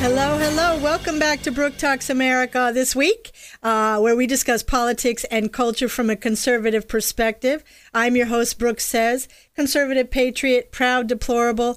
Hello, hello. Welcome back to Brooke Talks America this week, uh, where we discuss politics and culture from a conservative perspective. I'm your host, Brooke Says, conservative patriot, proud, deplorable,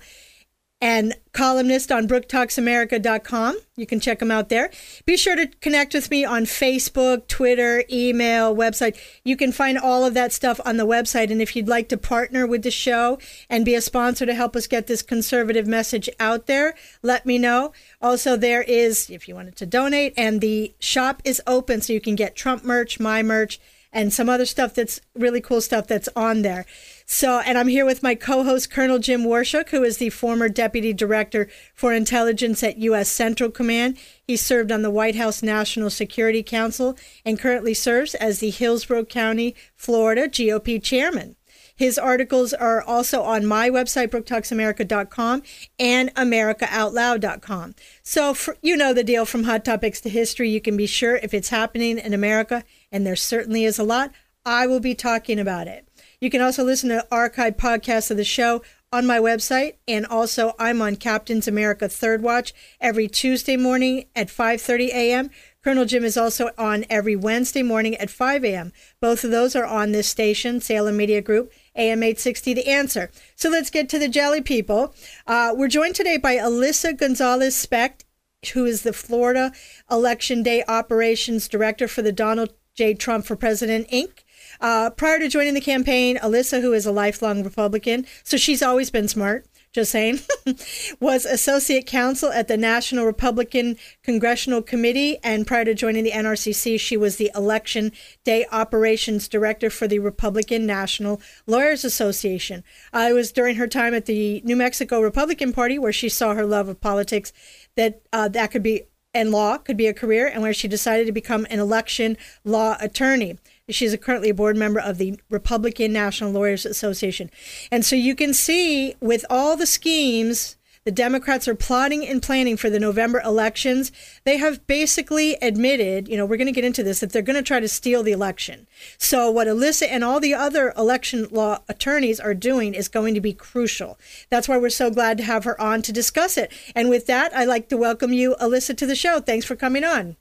and columnist on brooktalksamerica.com. You can check them out there. Be sure to connect with me on Facebook, Twitter, email, website. You can find all of that stuff on the website. And if you'd like to partner with the show and be a sponsor to help us get this conservative message out there, let me know. Also, there is, if you wanted to donate, and the shop is open so you can get Trump merch, my merch, and some other stuff that's really cool stuff that's on there. So, and I'm here with my co-host, Colonel Jim Waurishuk, who is the former Deputy Director for Intelligence at U.S. Central Command. He served on the White House National Security Council and currently serves as the Hillsborough County, Florida GOP Chairman. His articles are also on my website, brooktalksamerica.com and americaoutloud.com. So, for, you know the deal from hot topics to history. You can be sure if it's happening in America, and there certainly is a lot, I will be talking about it. You can also listen to archive podcasts of the show on my website and also I'm on Captain's America Third Watch every Tuesday morning at 5:30 a.m. Colonel Jim is also on every Wednesday morning at 5 a.m. Both of those are on this station, Salem Media Group, AM 860 The Answer. So let's get to the jelly people. Uh, we're joined today by Alyssa Gonzalez Specht, who is the Florida Election Day Operations Director for the Donald J. Trump for President Inc. Uh, prior to joining the campaign, Alyssa, who is a lifelong Republican, so she's always been smart, just saying, was associate counsel at the National Republican Congressional Committee. And prior to joining the NRCC, she was the election day operations director for the Republican National Lawyers Association. Uh, it was during her time at the New Mexico Republican Party where she saw her love of politics that uh, that could be and law could be a career and where she decided to become an election law attorney. She's currently a board member of the Republican National Lawyers Association. And so you can see with all the schemes the Democrats are plotting and planning for the November elections. They have basically admitted, you know, we're going to get into this, that they're going to try to steal the election. So, what Alyssa and all the other election law attorneys are doing is going to be crucial. That's why we're so glad to have her on to discuss it. And with that, I'd like to welcome you, Alyssa, to the show. Thanks for coming on.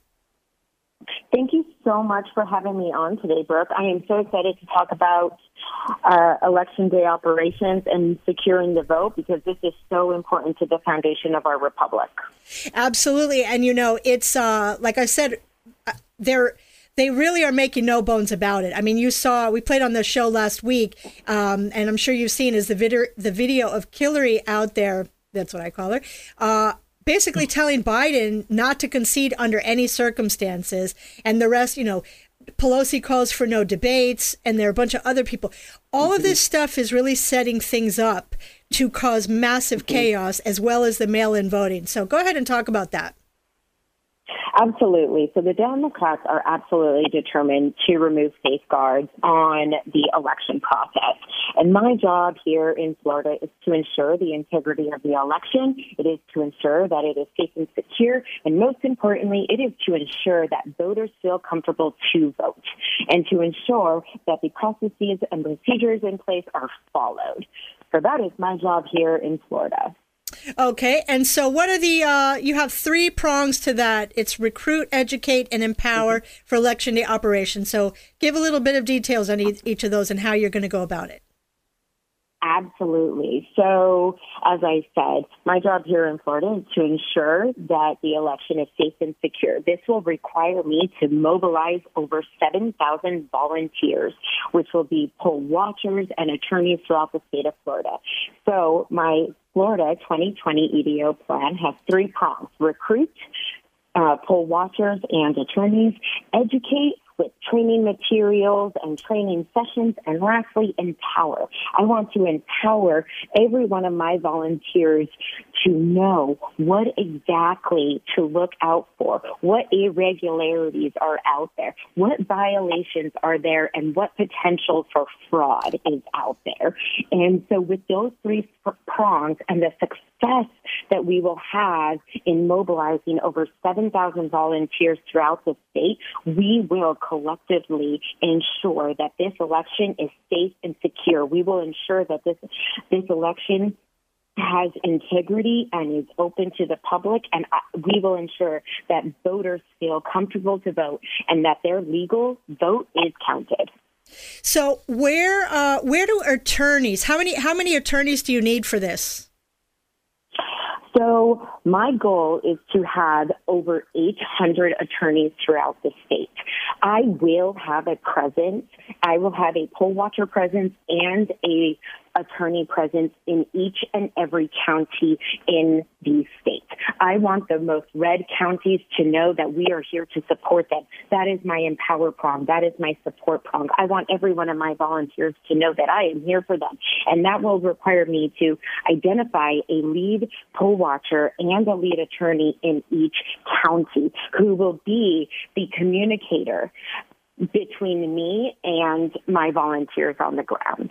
Thank you so much for having me on today, Brooke. I am so excited to talk about uh, election day operations and securing the vote because this is so important to the foundation of our republic. Absolutely, and you know, it's uh, like I said, uh, they're they really are making no bones about it. I mean, you saw we played on the show last week, um, and I'm sure you've seen is the video the video of Hillary out there. That's what I call her. Uh, basically telling Biden not to concede under any circumstances, and the rest, you know, Pelosi calls for no debates, and there are a bunch of other people. All of this stuff is really setting things up to cause massive mm-hmm. chaos as well as the mail in voting. So go ahead and talk about that. Absolutely. So the Democrats are absolutely determined to remove safeguards on the election process. And my job here in Florida is to ensure the integrity of the election. It is to ensure that it is safe and secure. And most importantly, it is to ensure that voters feel comfortable to vote and to ensure that the processes and procedures in place are followed. So that is my job here in Florida. Okay, and so what are the? Uh, you have three prongs to that. It's recruit, educate, and empower mm-hmm. for election day operations. So give a little bit of details on each of those and how you're going to go about it. Absolutely. So, as I said, my job here in Florida is to ensure that the election is safe and secure. This will require me to mobilize over 7,000 volunteers, which will be poll watchers and attorneys throughout the state of Florida. So, my Florida 2020 EDO plan has three prongs recruit, uh, poll watchers and attorneys, educate, with training materials and training sessions, and lastly, empower. I want to empower every one of my volunteers to know what exactly to look out for, what irregularities are out there, what violations are there, and what potential for fraud is out there. And so, with those three prongs and the success that we will have in mobilizing over 7,000 volunteers throughout the state, we will collectively ensure that this election is safe and secure. We will ensure that this this election has integrity and is open to the public, and we will ensure that voters feel comfortable to vote and that their legal vote is counted. So, where uh, where do attorneys? How many how many attorneys do you need for this? So my goal is to have over 800 attorneys throughout the state. I will have a presence. I will have a poll watcher presence and a attorney presence in each and every county in these states. I want the most red counties to know that we are here to support them. That is my empower prong. That is my support prong. I want every one of my volunteers to know that I am here for them. And that will require me to identify a lead poll watcher and a lead attorney in each county who will be the communicator between me and my volunteers on the ground.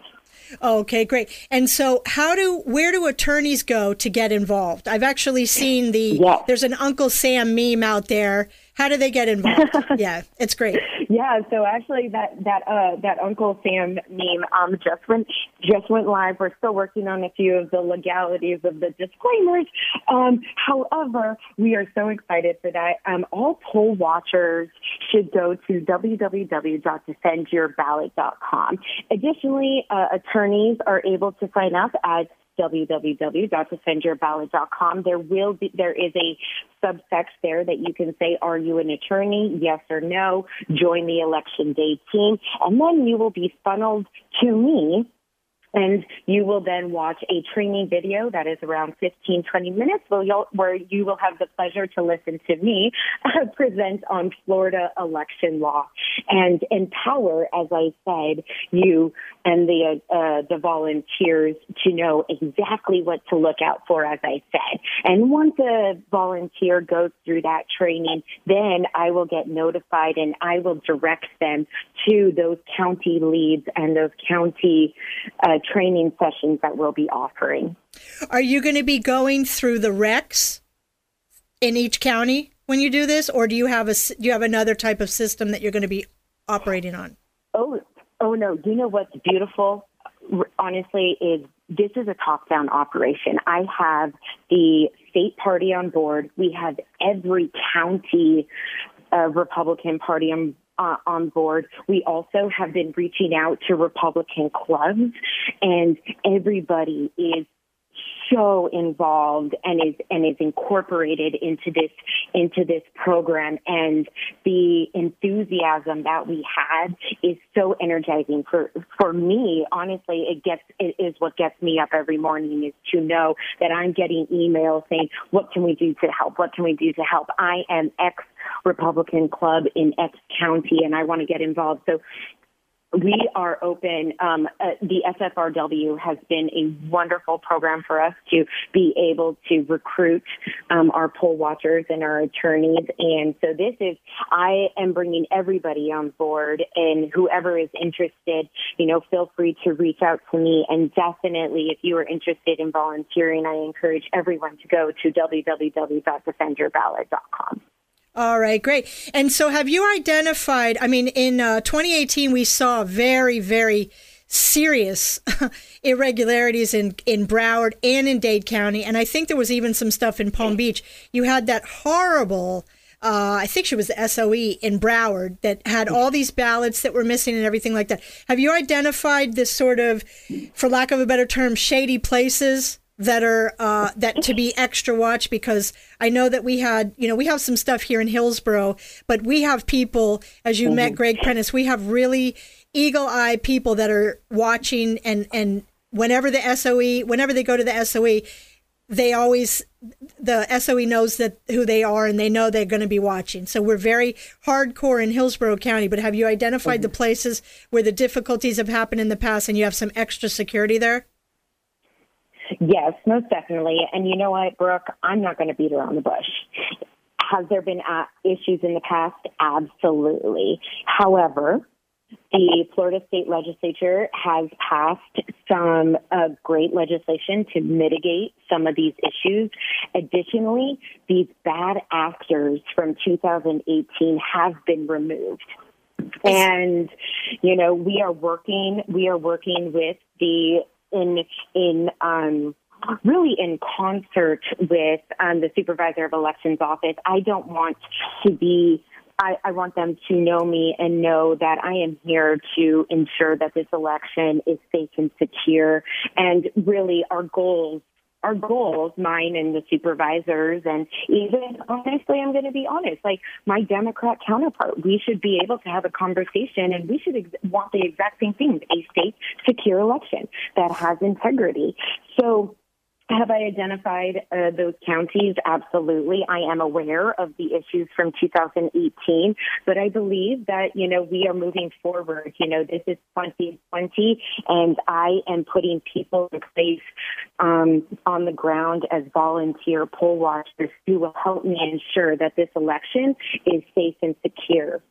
Okay, great. And so, how do where do attorneys go to get involved? I've actually seen the there's an Uncle Sam meme out there how do they get involved? yeah, it's great. Yeah, so actually that that uh that Uncle Sam meme um just went just went live. We're still working on a few of the legalities of the disclaimers. Um however, we are so excited for that. Um all poll watchers should go to www.defendyourballot.com. Additionally, uh, attorneys are able to sign up at www.defendyourballot.com. There will be there is a subtext there that you can say, "Are you an attorney? Yes or no." Join the election day team, and then you will be funneled to me and you will then watch a training video that is around 15, 20 minutes where you will have the pleasure to listen to me uh, present on Florida election law and empower, as I said, you and the, uh, the volunteers to know exactly what to look out for, as I said. And once a volunteer goes through that training, then I will get notified and I will direct them to those county leads and those county uh, training sessions that we'll be offering. Are you going to be going through the recs in each county when you do this, or do you have a do you have another type of system that you're going to be operating on? Oh, oh no! Do you know what's beautiful? Honestly, is this is a top-down operation. I have the state party on board. We have every county uh, Republican Party on uh, on board. We also have been reaching out to Republican clubs, and everybody is so involved and is and is incorporated into this into this program. And the enthusiasm that we had is so energizing for for me. Honestly it gets it is what gets me up every morning is to know that I'm getting emails saying what can we do to help? What can we do to help? I am X Republican club in X county and I want to get involved so we are open. Um, uh, the SFRW has been a wonderful program for us to be able to recruit um, our poll watchers and our attorneys. And so this is, I am bringing everybody on board and whoever is interested, you know, feel free to reach out to me. And definitely, if you are interested in volunteering, I encourage everyone to go to www.defendyourballot.com. All right, great. And so, have you identified? I mean, in uh, 2018, we saw very, very serious irregularities in in Broward and in Dade County, and I think there was even some stuff in Palm Beach. You had that horrible. Uh, I think she was the SOE in Broward that had all these ballots that were missing and everything like that. Have you identified this sort of, for lack of a better term, shady places that are uh, that to be extra watch because I know that we had you know we have some stuff here in Hillsborough, but we have people as you mm-hmm. met Greg Prentice, we have really eagle eye people that are watching and and whenever the SOE whenever they go to the SOE, they always the SOE knows that who they are and they know they're going to be watching. So we're very hardcore in Hillsborough County. But have you identified mm-hmm. the places where the difficulties have happened in the past and you have some extra security there? Yes, most definitely. And you know what, Brooke? I'm not going to beat around the bush. Has there been uh, issues in the past? Absolutely. However, the Florida state legislature has passed some uh, great legislation to mitigate some of these issues. Additionally, these bad actors from 2018 have been removed. And, you know, we are working, we are working with the, in, in, um, really in concert with um, the supervisor of elections office. I don't want to be I, I, want them to know me and know that I am here to ensure that this election is safe and secure. And really, our goals, our goals, mine and the supervisors, and even honestly, I'm going to be honest, like my Democrat counterpart, we should be able to have a conversation and we should ex- want the exact same things a safe, secure election that has integrity. So, have I identified uh, those counties? Absolutely. I am aware of the issues from 2018, but I believe that, you know, we are moving forward. You know, this is 2020, and I am putting people in place um, on the ground as volunteer poll watchers who will help me ensure that this election is safe and secure.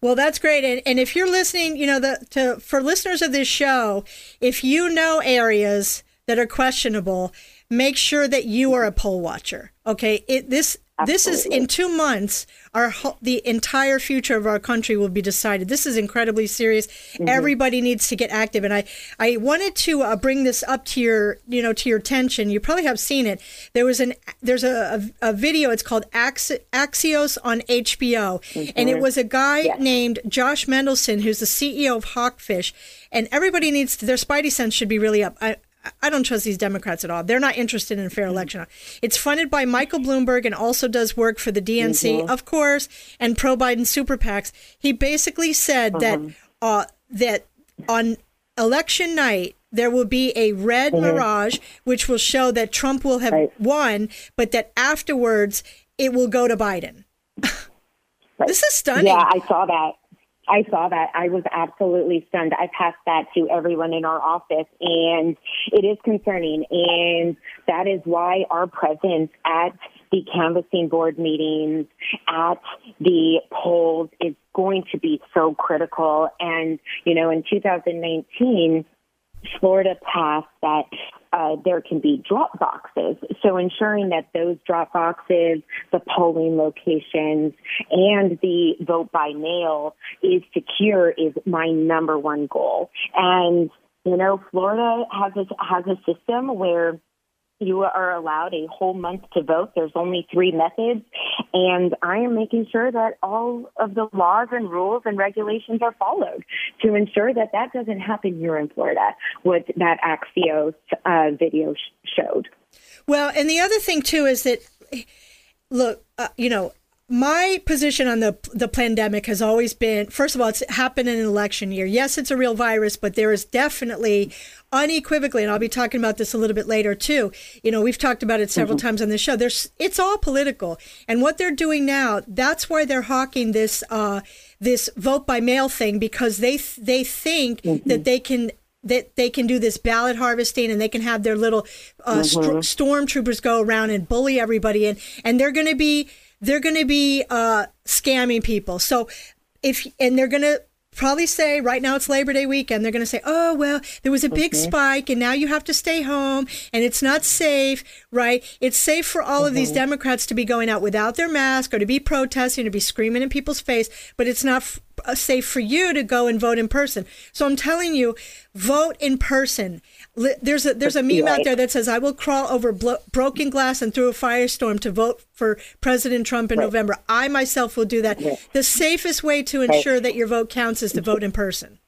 Well, that's great. And, and if you're listening, you know, the, to, for listeners of this show, if you know areas that are questionable, make sure that you are a poll watcher. Okay, it, this Absolutely. this is in two months. Our the entire future of our country will be decided. This is incredibly serious. Mm-hmm. Everybody needs to get active, and I I wanted to uh, bring this up to your you know to your attention. You probably have seen it. There was an there's a a, a video. It's called Axios on HBO, mm-hmm. and it was a guy yes. named Josh Mendelsohn who's the CEO of Hawkfish, and everybody needs to, their spidey sense should be really up. I, I don't trust these Democrats at all. They're not interested in a fair election. It's funded by Michael Bloomberg and also does work for the DNC, mm-hmm. of course, and pro Biden super PACs. He basically said uh-huh. that uh, that on election night there will be a red mm-hmm. mirage, which will show that Trump will have right. won, but that afterwards it will go to Biden. right. This is stunning. Yeah, I saw that. I saw that. I was absolutely stunned. I passed that to everyone in our office and it is concerning. And that is why our presence at the canvassing board meetings, at the polls is going to be so critical. And, you know, in 2019, Florida passed that uh, there can be drop boxes. So ensuring that those drop boxes, the polling locations, and the vote by mail is secure is my number one goal. And you know, Florida has a, has a system where you are allowed a whole month to vote. There's only three methods, and I am making sure that all of the laws and rules and regulations are followed to ensure that that doesn't happen here in Florida. What that Axios uh, video sh- showed. Well, and the other thing too is that, look, uh, you know, my position on the the pandemic has always been first of all it's happened in an election year yes it's a real virus but there is definitely unequivocally and I'll be talking about this a little bit later too you know we've talked about it several mm-hmm. times on the show there's it's all political and what they're doing now that's why they're hawking this uh this vote by mail thing because they they think mm-hmm. that they can that they can do this ballot harvesting and they can have their little uh, mm-hmm. st- stormtroopers go around and bully everybody and and they're going to be they're going to be uh, scamming people. So if and they're going to probably say right now it's Labor Day weekend. They're going to say, "Oh well, there was a big spike, and now you have to stay home, and it's not safe, right? It's safe for all mm-hmm. of these mm-hmm. Democrats to be going out without their mask or to be protesting or to be screaming in people's face, but it's not f- Uh, safe for you to go and vote in person." So I'm telling you, vote in person. There's a there's a meme out there that says, "I will crawl over blo- broken glass and through a firestorm to vote for President Trump in right. November." I myself will do that. The safest way to ensure right. that your vote counts is to vote in person.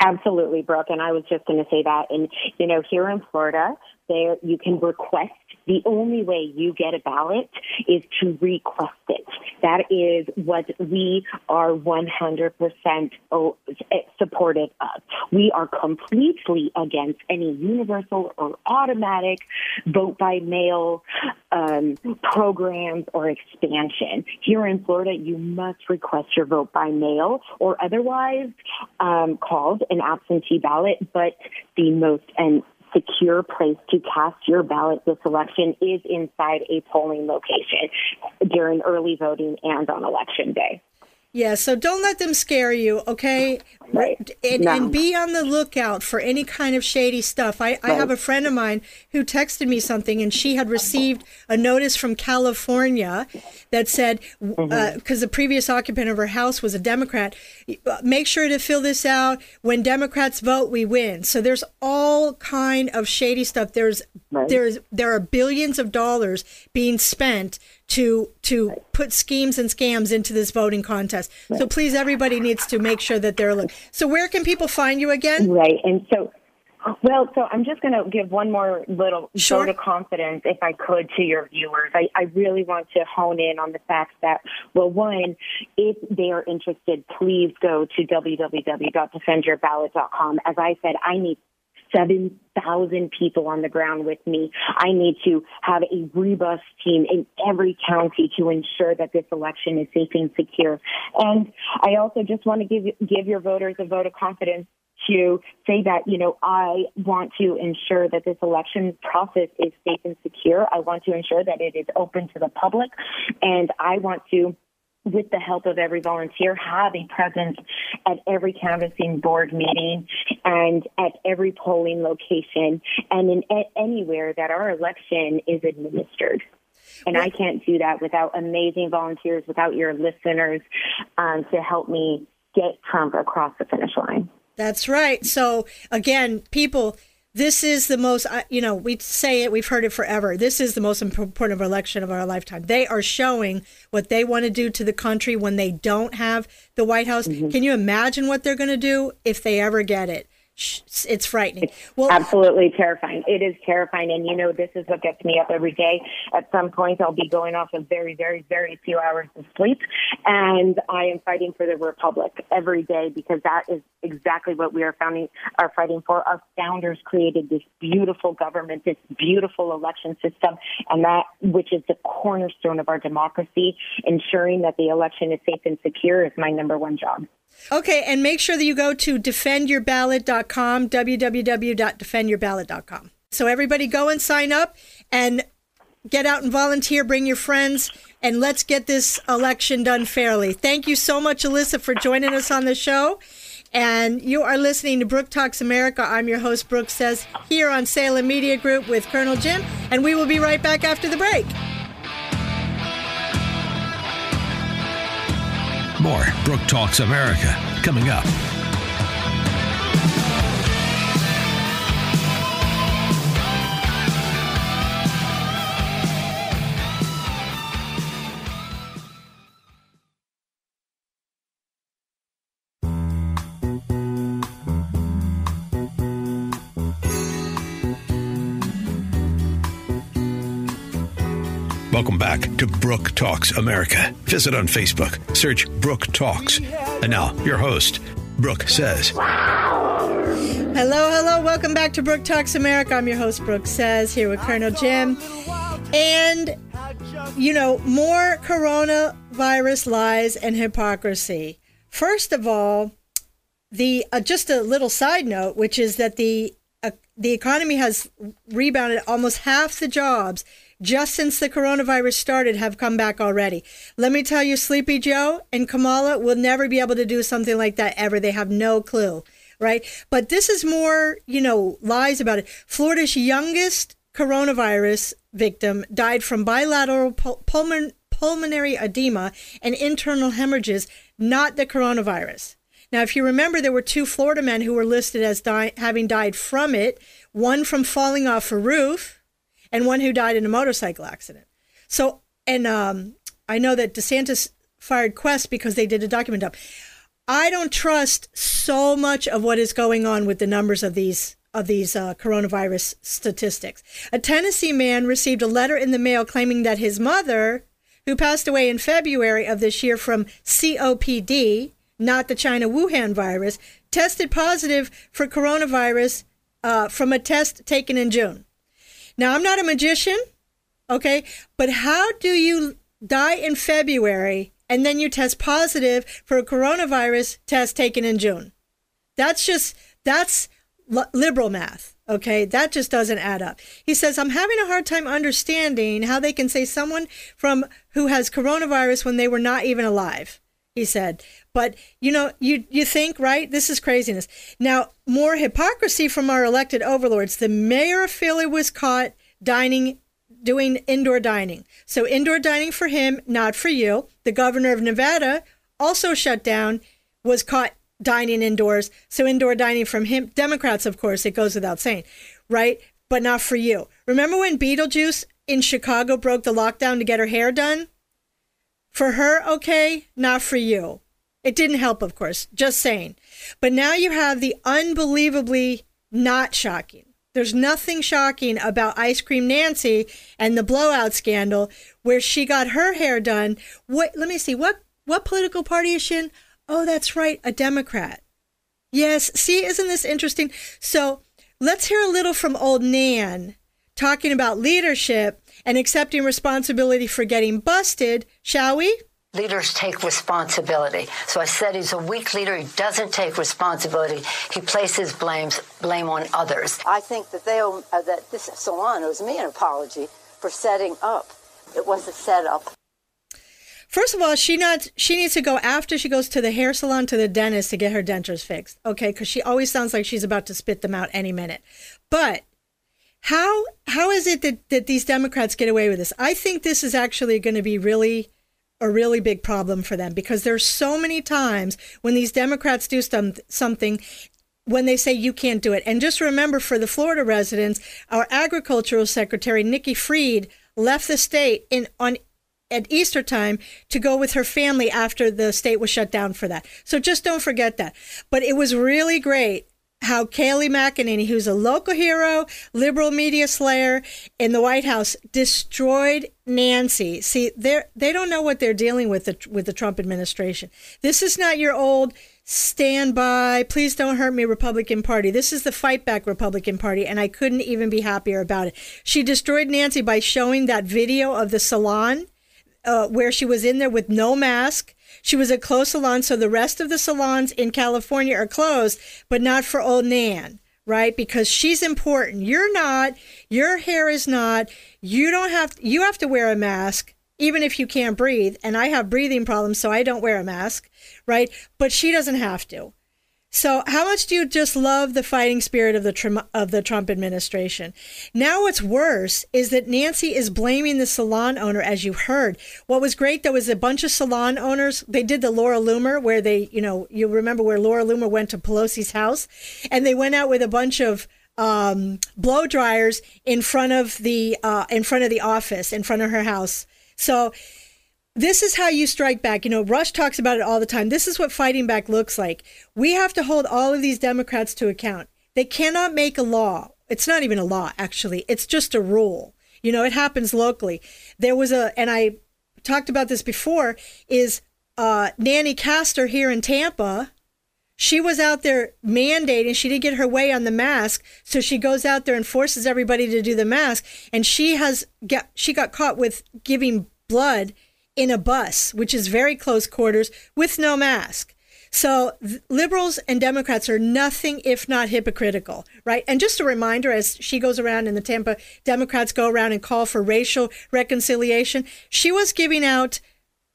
Absolutely, Brooke. And I was just going to say that. And you know, here in Florida, there you can request the only way you get a ballot is to request it. That is what we are 100% supportive of. We are completely against any universal or automatic vote by mail um, programs or expansion. Here in Florida, you must request your vote by mail or otherwise um, called an absentee ballot, but the most and secure place to cast your ballot this election is inside a polling location during early voting and on election day. Yeah, so don't let them scare you, okay? Right. And, No. and be on the lookout for any kind of shady stuff. I, I have a friend of mine who texted me something, and she had received a notice from California that said, because the previous occupant of her house was a Democrat, uh, make sure to fill this out. When Democrats vote, we win. So there's all kind of shady stuff. There's Right. there's there are billions of dollars being spent to to put schemes and scams into this voting contest. So please, everybody needs to make sure that they're look. So where can people find you again? Right. And so, well, so I'm just going to give one more little Sure. vote of confidence, if I could, to your viewers. I, I really want to hone in on the fact that, well, one, if they are interested, please go to www.defendyourballot.com. As I said, I need 7,000 people on the ground with me. I need to have a robust team in every county to ensure that this election is safe and secure. And I also just want to give, give your voters a vote of confidence to say that, you know, I want to ensure that this election process is safe and secure. I want to ensure that it is open to the public. And I want to with the help of every volunteer, have a presence at every canvassing board meeting and at every polling location and in a- anywhere that our election is administered. And I can't do that without amazing volunteers, without your listeners um, to help me get Trump across the finish line. That's right. So again, people, this is the most. You know, we say it. We've heard it forever. This is the most important election of our lifetime. They are showing what they want to do to the country when they don't have the White House. Mm-hmm. Can you imagine what they're going to do if they ever get it? It's frightening. It's Well, Absolutely terrifying. It is terrifying. And you know, this is what gets me up every day. At some point, I'll be going off of very, very, very few hours of sleep. And I am fighting for the Republic every day because that is exactly what we are founding, are fighting for. Our founders created this beautiful government, this beautiful election system, and that, which is the cornerstone of our democracy, ensuring that the election is safe and secure is my number one job. Okay, and make sure that you go to defendyourballot.com, www.defendyourballot.com. So everybody go and sign up and get out and volunteer, bring your friends, and let's get this election done fairly. Thank you so much, Alyssa, for joining us on the show. And you are listening to Brooke Talks America. I'm your host, Brooke Says, here on Salem Media Group with Colonel Jim, and we will be right back after the break. More Brooke Talks America coming up. Welcome back to Brooke Talks America. Visit on Facebook, search Brooke Talks. And now, your host, Brooke Says. Hello, hello. Welcome back to Brooke Talks America. I'm your host, Brooke Says, here with Colonel Jim. And, you know, more coronavirus lies and hypocrisy. First of all, the uh, just a little side note, which is that the the economy has rebounded. Almost half the jobs just since the coronavirus started have come back already. Let me tell you, Sleepy Joe and Kamala will never be able to do something like that ever. They have no clue, right? But this is more, you know, lies about it. Florida's youngest coronavirus victim died from bilateral pul- pulmon- pulmonary edema and internal hemorrhages, not the coronavirus. Now, if you remember, there were two Florida men who were listed as having died from it one from falling off a roof, and one who died in a motorcycle accident. So, and um, I know that DeSantis fired Quest because they did a document dump. I don't trust so much of what is going on with the numbers of these of these uh, coronavirus statistics. A Tennessee man received a letter in the mail claiming that his mother, who passed away in February of this year from COPD, not the China Wuhan virus, tested positive for coronavirus uh, from a test taken in June. Now, I'm not a magician, okay, but how do you die in February and then you test positive for a coronavirus test taken in June? That's just, that's liberal math. Okay, that just doesn't add up. He says, I'm having a hard time understanding how they can say someone from who has coronavirus when they were not even alive. He said, but you know, you you think, right? This is craziness. Now, more hypocrisy from our elected overlords. The mayor of Philly was caught dining doing indoor dining. So indoor dining for him, not for you. The governor of Nevada also shut down, was caught dining indoors. So indoor dining from him, Democrats, of course, it goes without saying, right? But not for you. Remember when Beetlejuice in Chicago broke the lockdown to get her hair done? For her, okay, not for you. It didn't help, of course, just saying. But now you have the unbelievably not shocking. There's nothing shocking about Ice Cream Nancy and the blowout scandal where she got her hair done. What let me see, what what political party is she in? Oh, that's right, a Democrat. Yes, see, isn't this interesting? So let's hear a little from old Nan talking about leadership and accepting responsibility for getting busted, shall we? Leaders take responsibility. So I said he's a weak leader. He doesn't take responsibility. He places blames blame on others. I think that they owe, uh, that this salon owes me an apology for setting up. It was a setup. First of all, she not she needs to go after she goes to the hair salon to the dentist to get her dentures fixed. Okay, because she always sounds like she's about to spit them out any minute. But how how is it that, that these Democrats get away with this? I think this is actually going to be really a really big problem for them because there's so many times when these Democrats do some, something when they say you can't do it. And just remember for the Florida residents, our agricultural secretary Nikki Fried left the state in on at Easter time to go with her family after the state was shut down for that. So just don't forget that. But it was really great how Kayleigh McEnany, who's a local hero, liberal media slayer in the White House, destroyed Nancy. See, they they don't know what they're dealing with the, with the Trump administration. This is not your old stand by, please don't hurt me Republican Party. This is the fight back Republican Party, and I couldn't even be happier about it. She destroyed Nancy by showing that video of the salon uh, where she was in there with no mask she was a closed salon, so the rest of the salons in California are closed, but not for old Nan, right? Because she's important. You're not. Your hair is not. You don't have. You have to wear a mask even if you can't breathe. And I have breathing problems, so I don't wear a mask, right? But she doesn't have to. So, how much do you just love the fighting spirit of the of the Trump administration? Now, what's worse is that Nancy is blaming the salon owner, as you heard. What was great though was a bunch of salon owners. They did the Laura Loomer, where they, you know, you remember where Laura Loomer went to Pelosi's house, and they went out with a bunch of um, blow dryers in front of the uh, in front of the office, in front of her house. So this is how you strike back. You know, Rush talks about it all the time. This is what fighting back looks like. We have to hold all of these Democrats to account. They cannot make a law. It's not even a law, actually. It's just a rule. You know, it happens locally. There was a, and I talked about this before, is uh, Nanny Castor here in Tampa. She was out there mandating, she didn't get her way on the mask. So she goes out there and forces everybody to do the mask. And she has got, she got caught with giving blood in a bus, which is very close quarters, with no mask. So liberals and Democrats are nothing if not hypocritical, right? And just a reminder as she goes around and the Tampa Democrats go around and call for racial reconciliation, she was giving out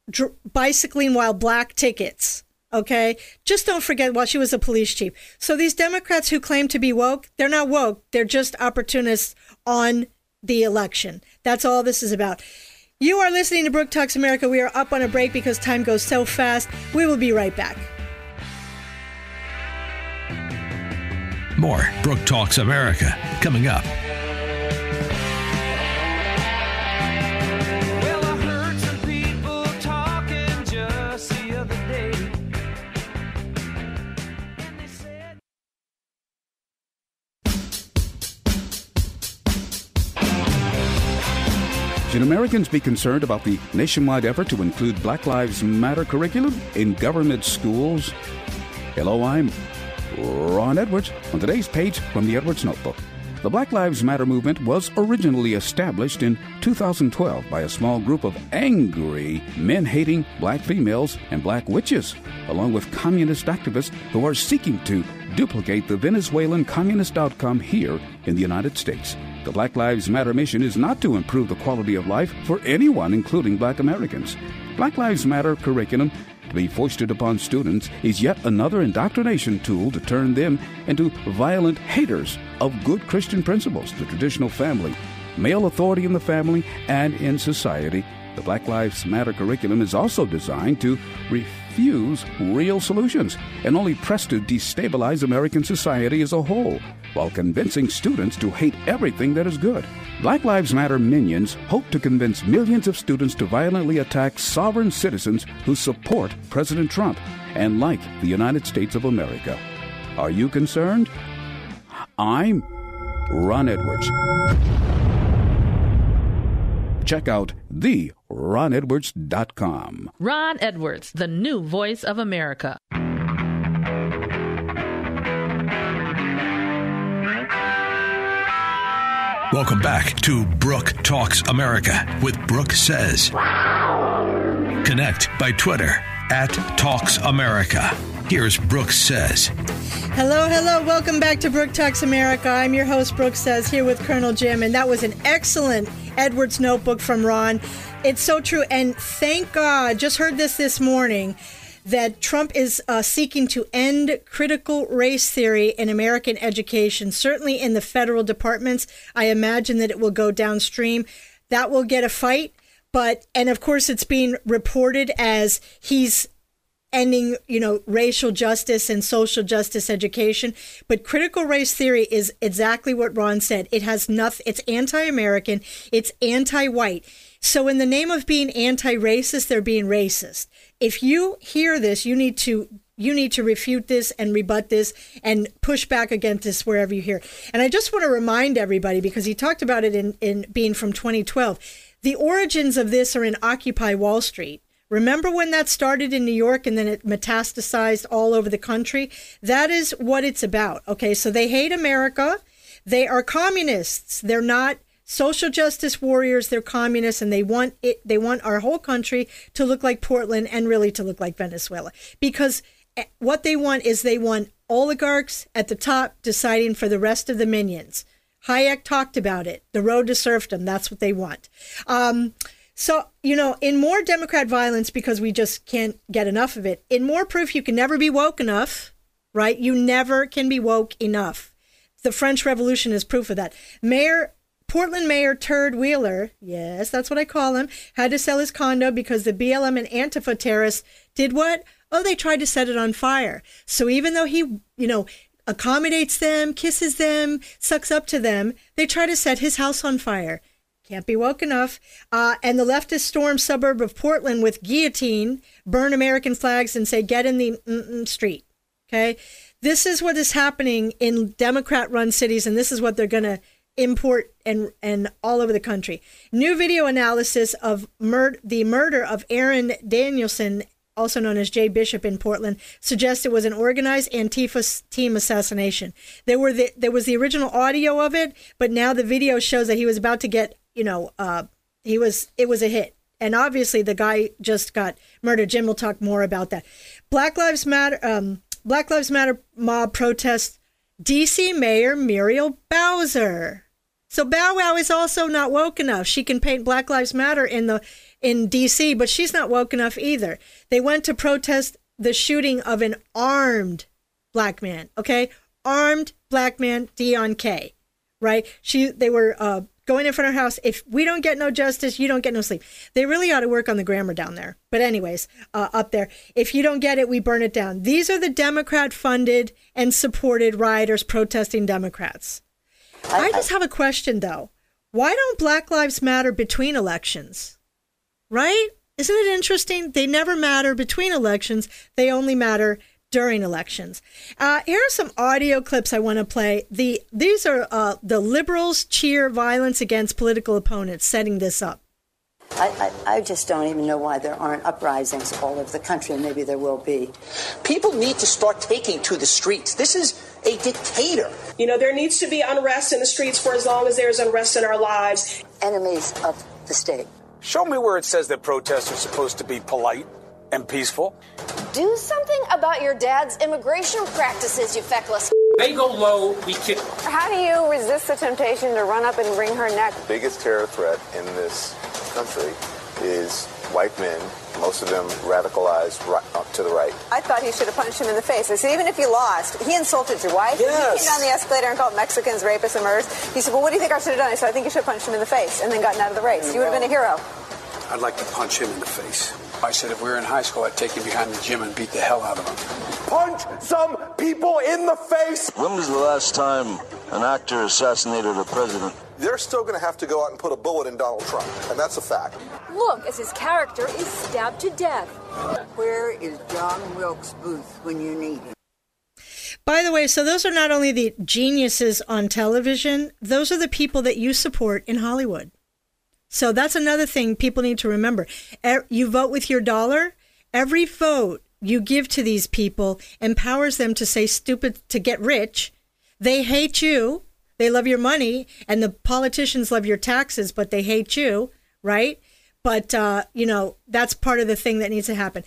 dr- bicycling while black tickets. Okay. Just don't forget while she was a police chief. So these Democrats who claim to be woke, they're not woke. They're just opportunists on the election. That's all this is about. You are listening to Brooke Talks America. We are up on a break because time goes so fast. We will be right back. More Brooke Talks America coming up. Should Americans be concerned about the nationwide effort to include Black Lives Matter curriculum in government schools? Hello, I'm Ron Edwards on today's page from the Edwards Notebook. The Black Lives Matter movement was originally established in 2012 by a small group of angry, men hating black females and black witches, along with communist activists who are seeking to duplicate the Venezuelan communist outcome here in the United States. The Black Lives Matter mission is not to improve the quality of life for anyone, including black Americans. Black Lives Matter curriculum to be foisted upon students is yet another indoctrination tool to turn them into violent haters of good Christian principles, the traditional family, male authority in the family, and in society. The Black Lives Matter curriculum is also designed to refuse real solutions and only press to destabilize American society as a whole while convincing students to hate everything that is good. Black Lives Matter minions hope to convince millions of students to violently attack sovereign citizens who support President Trump and like the United States of America. Are you concerned? I'm Ron Edwards. Check out theronedwards.com. Ron Edwards, the new voice of America. Welcome back to Brooke Talks America with Brooke Says. Connect by Twitter at Talks America. Here's Brooke Says. Hello, hello. Welcome back to Brooke Talks America. I'm your host, Brooke Says, here with Colonel Jim, and that was an excellent Edwards notebook from Ron. It's so true. And thank God, just heard this this morning that Trump is uh, seeking to end critical race theory in American education, certainly in the federal departments. I imagine that it will go downstream. That will get a fight. But, and of course, it's being reported as he's ending, you know, racial justice and social justice education. But critical race theory is exactly what Ron said. It has nothing, it's anti American, it's anti white. So, in the name of being anti racist, they're being racist if you hear this, you need to you need to refute this and rebut this and push back against this wherever you hear. And I just want to remind everybody because he talked about it in, in being from 2012. The origins of this are in Occupy Wall Street. Remember when that started in New York and then it metastasized all over the country? That is what it's about. Okay, so they hate America. They are communists. They're not social justice warriors they're communists and they want it they want our whole country to look like portland and really to look like venezuela because eh, what they want is they want oligarchs at the top deciding for the rest of the minions hayek talked about it the road to serfdom that's what they want um, so you know in more democrat violence because we just can't get enough of it in more proof you can never be woke enough right you never can be woke enough the french revolution is proof of that mayor Portland Mayor Turd Wheeler, yes, that's what I call him, had to sell his condo because the BLM and Antifa terrorists did what? Oh, they tried to set it on fire. So even though he, you know, accommodates them, kisses them, sucks up to them, they try to set his house on fire. Can't be woke enough. Uh, and the leftist storm suburb of Portland with guillotine, burn American flags, and say, get in the street. Okay. This is what is happening in Democrat run cities, and this is what they're going to import and and all over the country. New video analysis of mur- the murder of Aaron Danielson, also known as Jay Bishop in Portland, suggests it was an organized Antifa team assassination. There were the, there was the original audio of it, but now the video shows that he was about to get, you know, uh, he was it was a hit. And obviously the guy just got murdered. Jim will talk more about that. Black Lives Matter um, Black Lives Matter mob protests DC Mayor Muriel Bowser. So Bow Wow is also not woke enough. She can paint Black Lives Matter in the in DC, but she's not woke enough either. They went to protest the shooting of an armed black man. Okay, armed black man, Deon Kay, Right? She they were uh, going in front of her house. If we don't get no justice, you don't get no sleep. They really ought to work on the grammar down there. But, anyways, uh, up there, if you don't get it, we burn it down. These are the Democrat funded and supported rioters protesting Democrats. I, I just have a question, though. Why don't Black Lives matter between elections? Right? Isn't it interesting? They never matter between elections, they only matter during elections. Uh, here are some audio clips I want to play. The these are uh, the liberals cheer violence against political opponents, setting this up. I, I, I, just don't even know why there aren't uprisings all over the country, and maybe there will be. People need to start taking to the streets. This is a dictator. You know, there needs to be unrest in the streets for as long as there's unrest in our lives. Enemies of the state. Show me where it says that protests are supposed to be polite and peaceful. Do something about your dad's immigration practices, you feckless. They go low, we kick. How do you resist the temptation to run up and wring her neck? The biggest terror threat in this country is white men, most of them radicalized right, uh, to the right. I thought he should have punched him in the face. I said, even if you lost, he insulted your wife. Yes. He came down the escalator and called Mexicans rapists and murderers. He said, well, what do you think I should have done? I said, I think you should have punched him in the face and then gotten out of the race. You would have been a hero. I'd like to punch him in the face. I said if we were in high school, I'd take him behind the gym and beat the hell out of him. Punch some people in the face! When was the last time an actor assassinated a president? They're still going to have to go out and put a bullet in Donald Trump, and that's a fact. Look, as his character is stabbed to death. Where is John Wilkes Booth when you need him? By the way, so those are not only the geniuses on television, those are the people that you support in Hollywood. So that's another thing people need to remember. You vote with your dollar. Every vote you give to these people empowers them to say stupid to get rich. They hate you. They love your money, and the politicians love your taxes, but they hate you, right? But uh, you know that's part of the thing that needs to happen.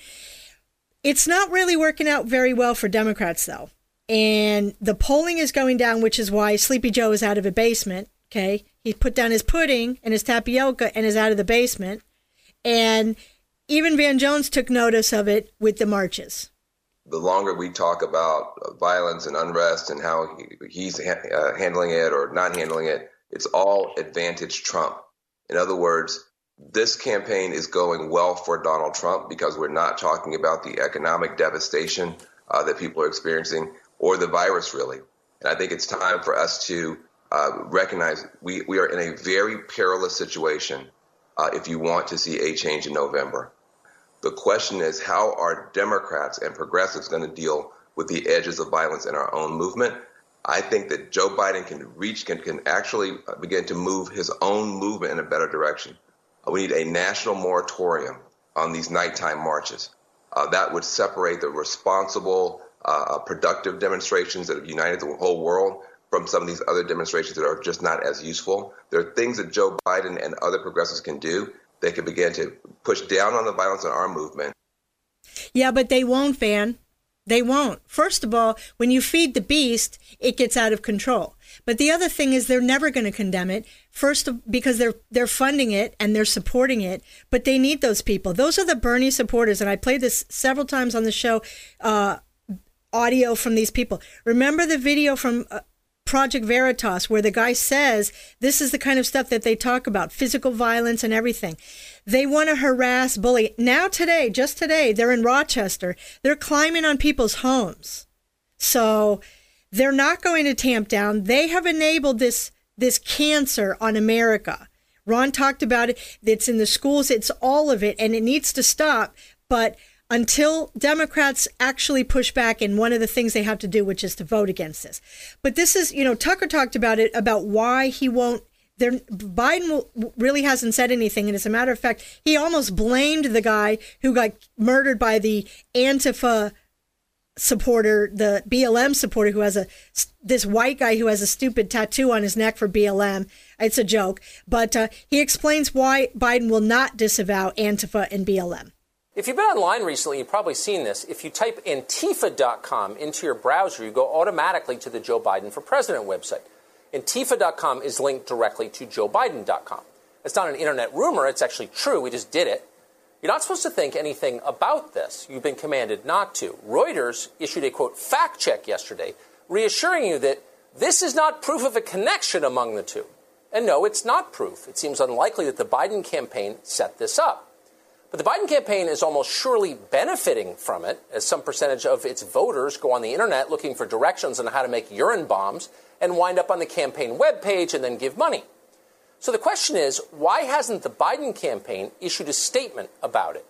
It's not really working out very well for Democrats, though, and the polling is going down, which is why Sleepy Joe is out of a basement. Okay, he put down his pudding and his tapioca and is out of the basement. And even Van Jones took notice of it with the marches. The longer we talk about violence and unrest and how he, he's uh, handling it or not handling it, it's all advantage Trump. In other words, this campaign is going well for Donald Trump because we're not talking about the economic devastation uh, that people are experiencing or the virus, really. And I think it's time for us to uh, recognize we, we are in a very perilous situation uh, if you want to see a change in November. The question is how are Democrats and progressives going to deal with the edges of violence in our own movement? I think that Joe Biden can reach, can, can actually begin to move his own movement in a better direction. Uh, we need a national moratorium on these nighttime marches. Uh, that would separate the responsible, uh, productive demonstrations that have united the whole world from some of these other demonstrations that are just not as useful. There are things that Joe Biden and other progressives can do. They can begin to push down on the violence in our movement. Yeah, but they won't, Van. They won't. First of all, when you feed the beast, it gets out of control. But the other thing is they're never going to condemn it. First, because they're they're funding it and they're supporting it. But they need those people. Those are the Bernie supporters, and I played this several times on the show. Uh, audio from these people. Remember the video from uh, Project Veritas, where the guy says this is the kind of stuff that they talk about physical violence and everything. They want to harass, bully. Now, today, just today, they're in Rochester. They're climbing on people's homes. So they're not going to tamp down. They have enabled this, this cancer on America. Ron talked about it. It's in the schools, it's all of it, and it needs to stop. But until Democrats actually push back and one of the things they have to do, which is to vote against this. But this is, you know, Tucker talked about it about why he won't. There, Biden will, really hasn't said anything, and as a matter of fact, he almost blamed the guy who got murdered by the Antifa supporter, the BLM supporter who has a this white guy who has a stupid tattoo on his neck for BLM. It's a joke, but uh, he explains why Biden will not disavow Antifa and BLM. If you've been online recently, you've probably seen this. If you type Antifa.com into your browser, you go automatically to the Joe Biden for President website. Antifa.com is linked directly to JoeBiden.com. It's not an internet rumor, it's actually true. We just did it. You're not supposed to think anything about this. You've been commanded not to. Reuters issued a quote fact check yesterday, reassuring you that this is not proof of a connection among the two. And no, it's not proof. It seems unlikely that the Biden campaign set this up. But the Biden campaign is almost surely benefiting from it, as some percentage of its voters go on the internet looking for directions on how to make urine bombs and wind up on the campaign webpage and then give money. So the question is why hasn't the Biden campaign issued a statement about it?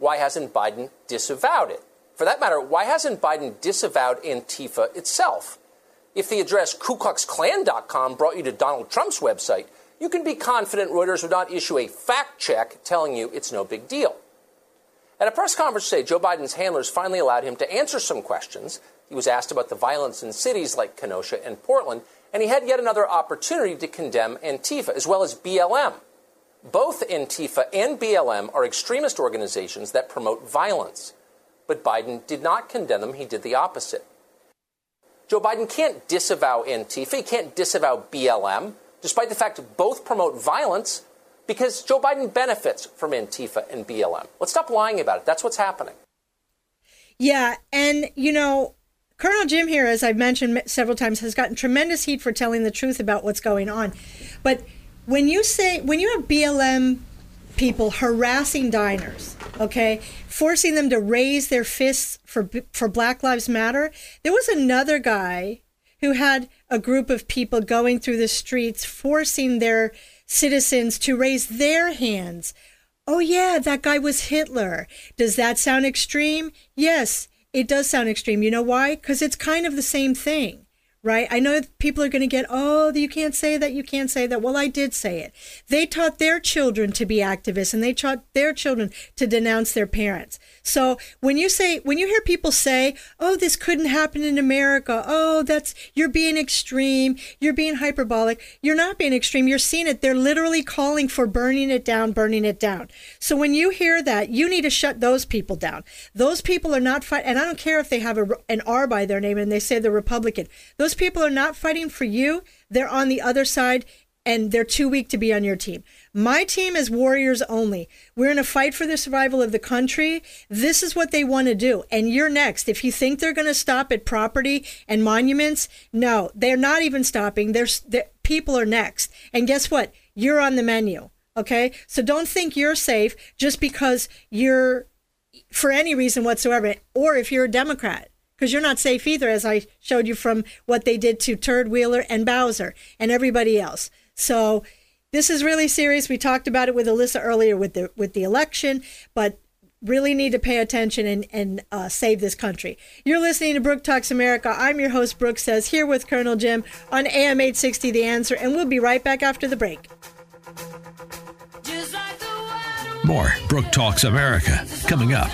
Why hasn't Biden disavowed it? For that matter, why hasn't Biden disavowed Antifa itself? If the address KuKluxKlan.com brought you to Donald Trump's website, you can be confident Reuters would not issue a fact check telling you it's no big deal. At a press conference today, Joe Biden's handlers finally allowed him to answer some questions. He was asked about the violence in cities like Kenosha and Portland, and he had yet another opportunity to condemn Antifa as well as BLM. Both Antifa and BLM are extremist organizations that promote violence. But Biden did not condemn them, he did the opposite. Joe Biden can't disavow Antifa, he can't disavow BLM, despite the fact both promote violence, because Joe Biden benefits from Antifa and BLM. Let's stop lying about it. That's what's happening. Yeah, and you know, Colonel Jim here, as I've mentioned several times, has gotten tremendous heat for telling the truth about what's going on. But when you say when you have BLM people harassing diners, okay, forcing them to raise their fists for for Black Lives Matter, there was another guy who had a group of people going through the streets forcing their citizens to raise their hands. Oh yeah, that guy was Hitler. Does that sound extreme? Yes, it does sound extreme. You know why? Cuz it's kind of the same thing right? I know people are going to get, oh, you can't say that, you can't say that. Well, I did say it. They taught their children to be activists and they taught their children to denounce their parents. So when you say, when you hear people say, oh, this couldn't happen in America, oh, that's, you're being extreme, you're being hyperbolic, you're not being extreme, you're seeing it. They're literally calling for burning it down, burning it down. So when you hear that, you need to shut those people down. Those people are not fighting, and I don't care if they have a, an R by their name and they say they're Republican. Those people are not fighting for you. They're on the other side and they're too weak to be on your team. My team is warriors only. We're in a fight for the survival of the country. This is what they want to do. And you're next. If you think they're going to stop at property and monuments, no, they're not even stopping. There's people are next. And guess what? You're on the menu. Okay? So don't think you're safe just because you're for any reason whatsoever or if you're a Democrat because you're not safe either, as I showed you from what they did to Turd Wheeler and Bowser and everybody else. So this is really serious. We talked about it with Alyssa earlier with the with the election, but really need to pay attention and, and uh, save this country. You're listening to Brooke Talks America. I'm your host, Brooke Says, here with Colonel Jim on AM 860 The Answer, and we'll be right back after the break. More Brooke Talks America coming up.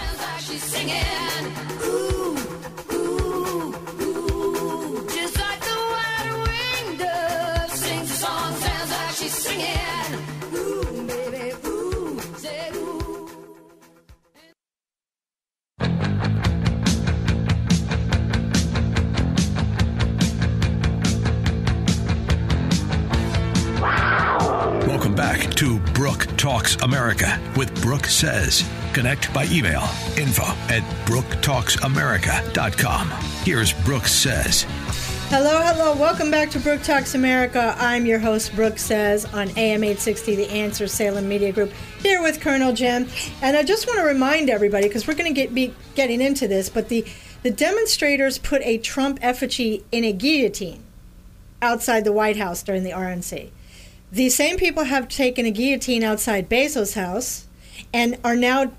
Talks America with Brooke Says. Connect by email info at brooktalksamerica.com. Here's Brooke Says. Hello, hello. Welcome back to Brooke Talks America. I'm your host, Brooke Says, on AM 860, The Answer Salem Media Group, here with Colonel Jim. And I just want to remind everybody, because we're going to get be getting into this, but the, the demonstrators put a Trump effigy in a guillotine outside the White House during the RNC. These same people have taken a guillotine outside Bezos' house and are now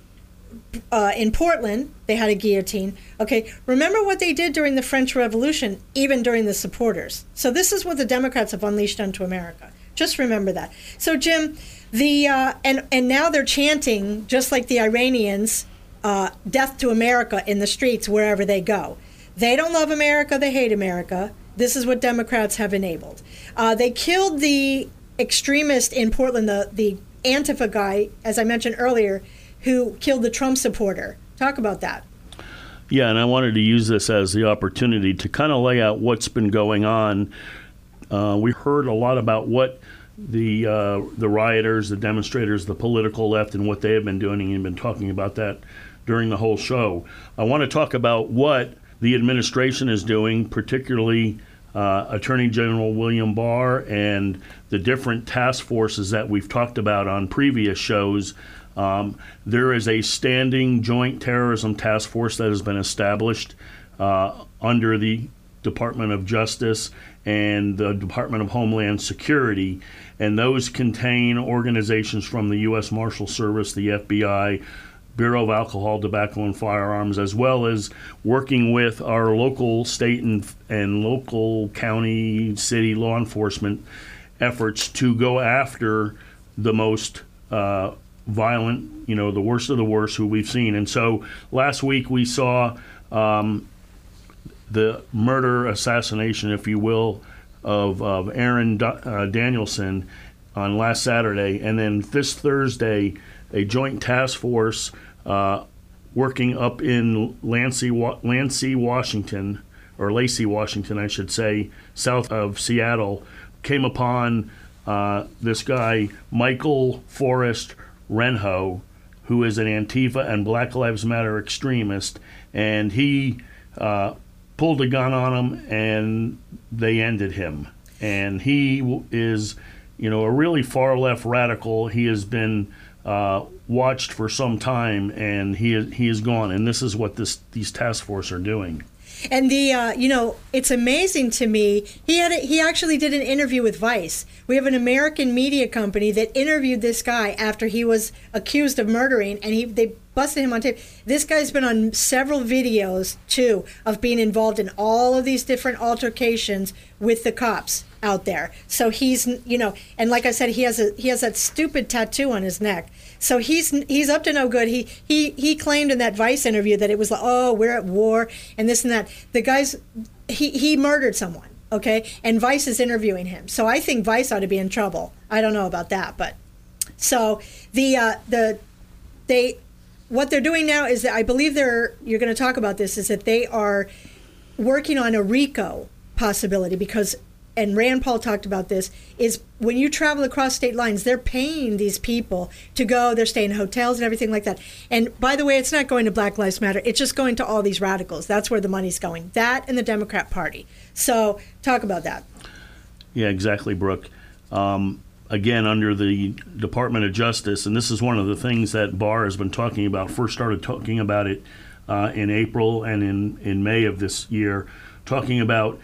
uh, in Portland. They had a guillotine. Okay, remember what they did during the French Revolution, even during the supporters. So this is what the Democrats have unleashed onto America. Just remember that. So Jim, the uh, and and now they're chanting just like the Iranians, uh, "Death to America" in the streets wherever they go. They don't love America. They hate America. This is what Democrats have enabled. Uh, they killed the extremist in Portland, the, the Antifa guy, as I mentioned earlier, who killed the Trump supporter. Talk about that. Yeah, and I wanted to use this as the opportunity to kind of lay out what's been going on. Uh, we heard a lot about what the uh, the rioters, the demonstrators, the political left, and what they have been doing, and you've been talking about that during the whole show. I want to talk about what the administration is doing, particularly uh, Attorney General William Barr and the different task forces that we've talked about on previous shows. Um, there is a standing joint terrorism task force that has been established uh, under the Department of Justice and the Department of Homeland Security. And those contain organizations from the U.S. Marshal Service, the FBI, Bureau of Alcohol, Tobacco, and Firearms, as well as working with our local, state, and, and local county, city law enforcement. efforts to go after the most uh, violent, you know, the worst of the worst who we've seen. And so last week we saw um, the murder, assassination, if you will, of, of Aaron uh, Danielson on last Saturday. And then this Thursday, a joint task force uh, working up in Lansing, Lansing, Washington, or Lacey, Washington, I should say, south of Seattle, came upon uh, this guy, Michael Forrest Reinoehl, who is an Antifa and Black Lives Matter extremist, and he uh, pulled a gun on him and they ended him. And he is, you know, a really far left radical. He has been uh, watched for some time, and he is, he is gone. And this is what this these task force are doing. And the uh, you know it's amazing to me. He had a, he actually did an interview with Vice. We have an American media company that interviewed this guy after he was accused of murdering, and he they busted him on tape. This guy's been on several videos too of being involved in all of these different altercations with the cops out there. So he's you know, and like I said, he has a he has that stupid tattoo on his neck. So he's he's up to no good. He he he claimed in that Vice interview that it was like, oh, we're at war and this and that. The guy's he he murdered someone. Okay, and Vice is interviewing him. So I think Vice ought to be in trouble. I don't know about that, but so the uh, the they what they're doing now is that I believe they're you're going to talk about this is that they are working on a RICO possibility because and Rand Paul talked about this, is when you travel across state lines, they're paying these people to go, they're staying in hotels and everything like that. And by the way, it's not going to Black Lives Matter, it's just going to all these radicals. That's where the money's going. That and the Democrat Party. So talk about that. Yeah, exactly, Brooke. Um, again, under the Department of Justice, and this is one of the things that Barr has been talking about, first started talking about it uh, in April and in, in May of this year, talking about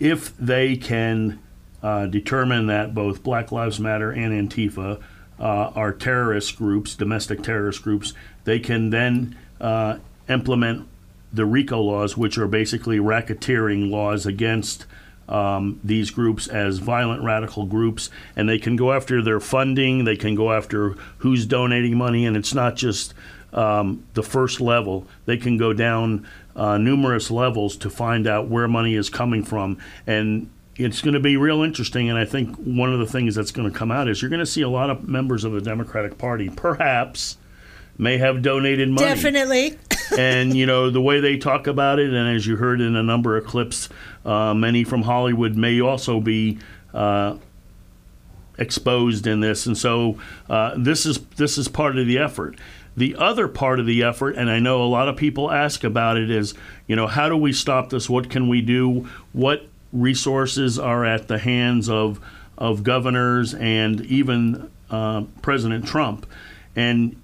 if they can uh, determine that both Black Lives Matter and Antifa uh, are terrorist groups, domestic terrorist groups, they can then uh, implement the RICO laws, which are basically racketeering laws against um, these groups as violent radical groups, and they can go after their funding, they can go after who's donating money, and it's not just um, the first level. They can go down uh, numerous levels to find out where money is coming from. And it's going to be real interesting. And I think one of the things that's going to come out is you're going to see a lot of members of the Democratic Party, perhaps, may have donated money. Definitely. And, you know, the way they talk about it, and as you heard in a number of clips, uh, many from Hollywood may also be. Uh, exposed in this, and so uh, this is this is part of the effort. The other part of the effort, and I know a lot of people ask about it, is you know how do we stop this? What can we do? What resources are at the hands of of governors and even uh, President Trump? And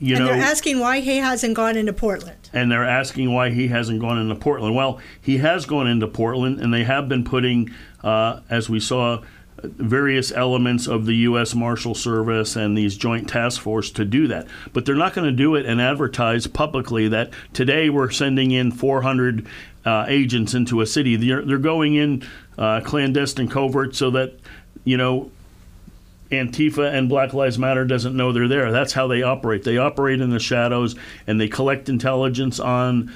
you and know, they're asking why he hasn't gone into Portland. And they're asking why he hasn't gone into Portland. Well, he has gone into Portland, and they have been putting, uh, as we saw various elements of the U.S. Marshal Service and these joint task force to do that. But they're not going to do it and advertise publicly that today we're sending in 400 uh, agents into a city. They're, they're going in uh, clandestine covert so that, you know, Antifa and Black Lives Matter doesn't know they're there. That's how they operate. They operate in the shadows and they collect intelligence on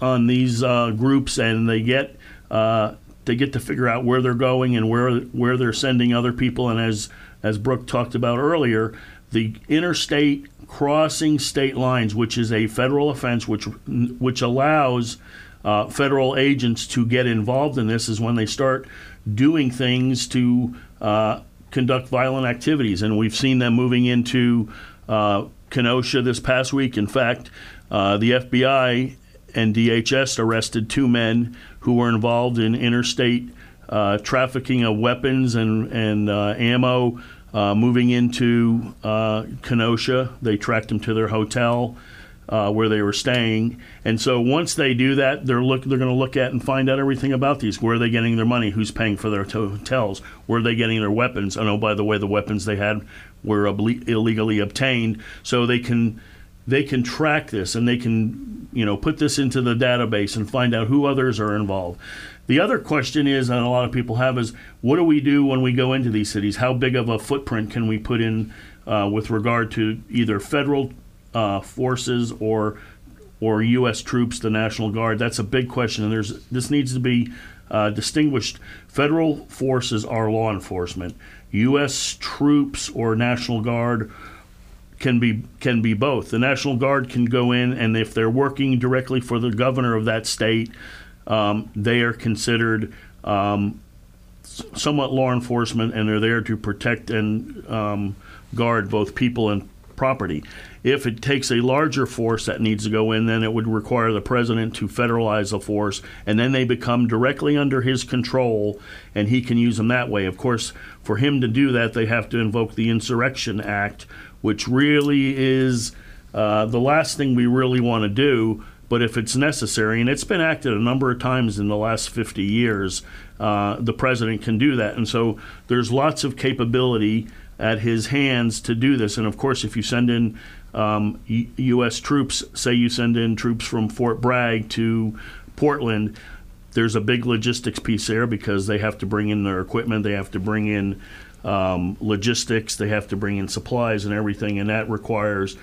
on these uh, groups and they get uh, they get to figure out where they're going and where where they're sending other people. And as as Brooke talked about earlier, the interstate crossing state lines, which is a federal offense, which which allows uh, federal agents to get involved in this, is when they start doing things to uh, conduct violent activities, and we've seen them moving into uh, Kenosha this past week. In fact, uh, the FBI and DHS arrested two men who were involved in interstate uh, trafficking of weapons and, and uh, ammo uh, moving into uh, Kenosha. They tracked them to their hotel. Uh, where they were staying, and so once they do that, they're look they're going to look at and find out everything about these. Where are they getting their money? Who's paying for their hotels? Where are they getting their weapons? And oh, by the way, the weapons they had were illegally obtained, so they can they can track this and they can, you know, put this into the database and find out who others are involved. The other question is, and a lot of people have, is what do we do when we go into these cities? How big of a footprint can we put in uh, with regard to either federal uh, forces or or U.S. troops, the National Guard? That's a big question, and there's this needs to be uh, distinguished. Federal forces are law enforcement. U.S. troops or National Guard can be can be both. The National Guard can go in, and if they're working directly for the governor of that state, um, they are considered um, somewhat law enforcement, and they're there to protect and um, guard both people and property. If it takes a larger force that needs to go in, then it would require the president to federalize the force, and then they become directly under his control, and he can use them that way. Of course, for him to do that, they have to invoke the Insurrection Act, which really is uh, the last thing we really want to do. But if it's necessary, and it's been acted a number of times in the last 50 years, uh, the president can do that. And so there's lots of capability at his hands to do this. And of course, if you send in um, U- U.S. troops, say you send in troops from Fort Bragg to Portland, there's a big logistics piece there because they have to bring in their equipment, they have to bring in um, logistics, they have to bring in supplies and everything, and that requires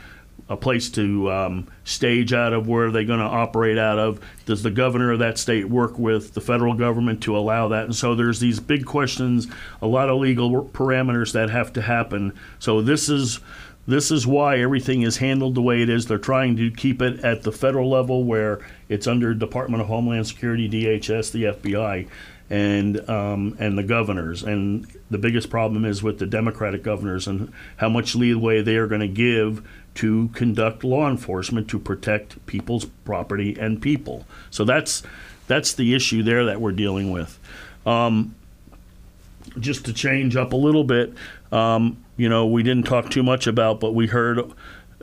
a place to um, stage out of where are they going to operate out of? Does the governor of that state work with the federal government to allow that? And so there's these big questions a lot of legal parameters that have to happen. So this is this is why everything is handled the way it is. They're trying to keep it at the federal level where it's under department of homeland security dhs the fbi and um, and the governors. And the biggest problem is with the Democratic governors and how much leeway they are going to give to conduct law enforcement to protect people's property and people. So that's that's the issue there that we're dealing with. Um, just to change up a little bit, um, you know, we didn't talk too much about, but we heard,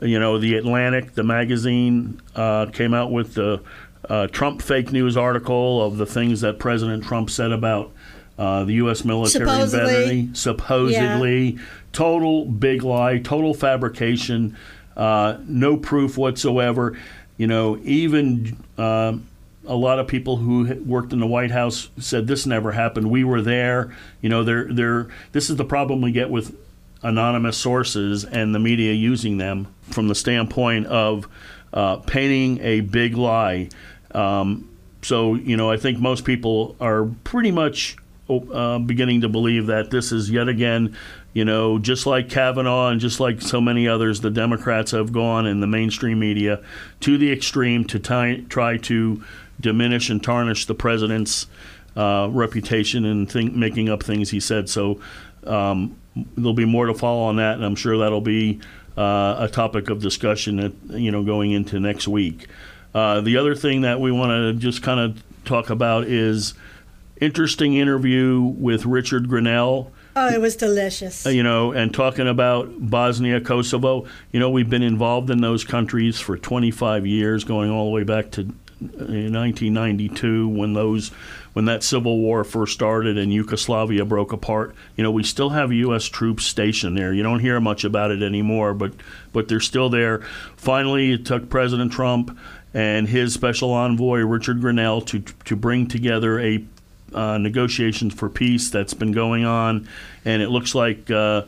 you know, the Atlantic, the magazine, uh, came out with the uh, Trump fake news article of the things that President Trump said about uh, the U.S. military supposedly, supposedly yeah. total big lie, total fabrication uh, no proof whatsoever. You know, even uh, a lot of people who worked in the White House said this never happened. We were there. You know, they're, they're, this is the problem we get with anonymous sources and the media using them from the standpoint of uh, painting a big lie. Um, so, you know, I think most people are pretty much uh, beginning to believe that this is yet again you know, just like Kavanaugh and just like so many others, the Democrats have gone in the mainstream media to the extreme to try to diminish and tarnish the president's uh, reputation and think, making up things he said. So um, there'll be more to follow on that, and I'm sure that'll be uh, a topic of discussion, at, you know, going into next week. Uh, the other thing that we want to just kind of talk about is interesting interview with Richard Grenell Oh, it was delicious. Uh, you know, and talking about Bosnia, Kosovo, you know, we've been involved in those countries for 25 years, going all the way back to 1992 uh, when those when that civil war first started and Yugoslavia broke apart. You know, we still have U.S. troops stationed there. You don't hear much about it anymore, but but they're still there. Finally, it took President Trump and his special envoy Richard Grenell to to bring together a uh, negotiations for peace that's been going on, and it looks like uh,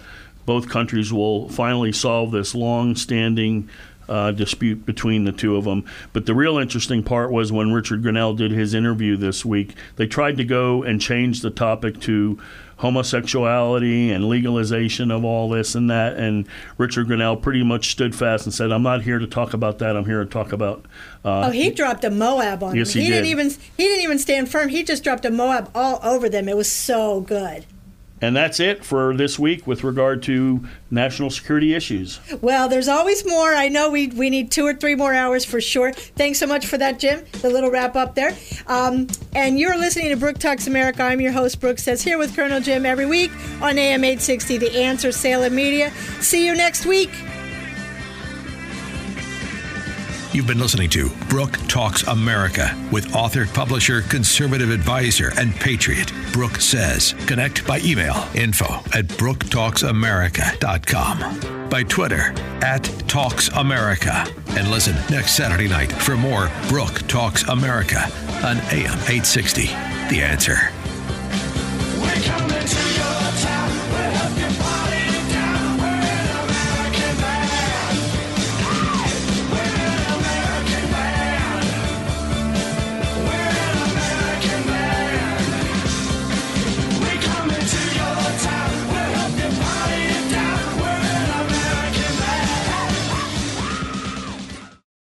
both countries will finally solve this long-standing uh, dispute between the two of them. But the real interesting part was when Richard Grenell did his interview this week. They tried to go and change the topic to homosexuality and legalization of all this and that. And Richard Grenell pretty much stood fast and said, "I'm not here to talk about that. I'm here to talk about." Uh, oh, he dropped a Moab on yes, him. He, he did. didn't even he didn't even stand firm. He just dropped a Moab all over them. It was so good. And that's it for this week with regard to national security issues. Well, there's always more. I know we, we need two or three more hours for sure. Thanks so much for that, Jim. The little wrap up there. Um, and you're listening to Brooke Talks America. I'm your host, Brooke Says, here with Colonel Jim every week on AM 860, The Answer, Salem Media. See you next week. You've been listening to Brooke Talks America with author, publisher, conservative advisor, and patriot, Brooke Says. Connect by email info at brooktalksamerica.com, by Twitter at Talks America, and listen next Saturday night for more Brooke Talks America on AM 860. The answer.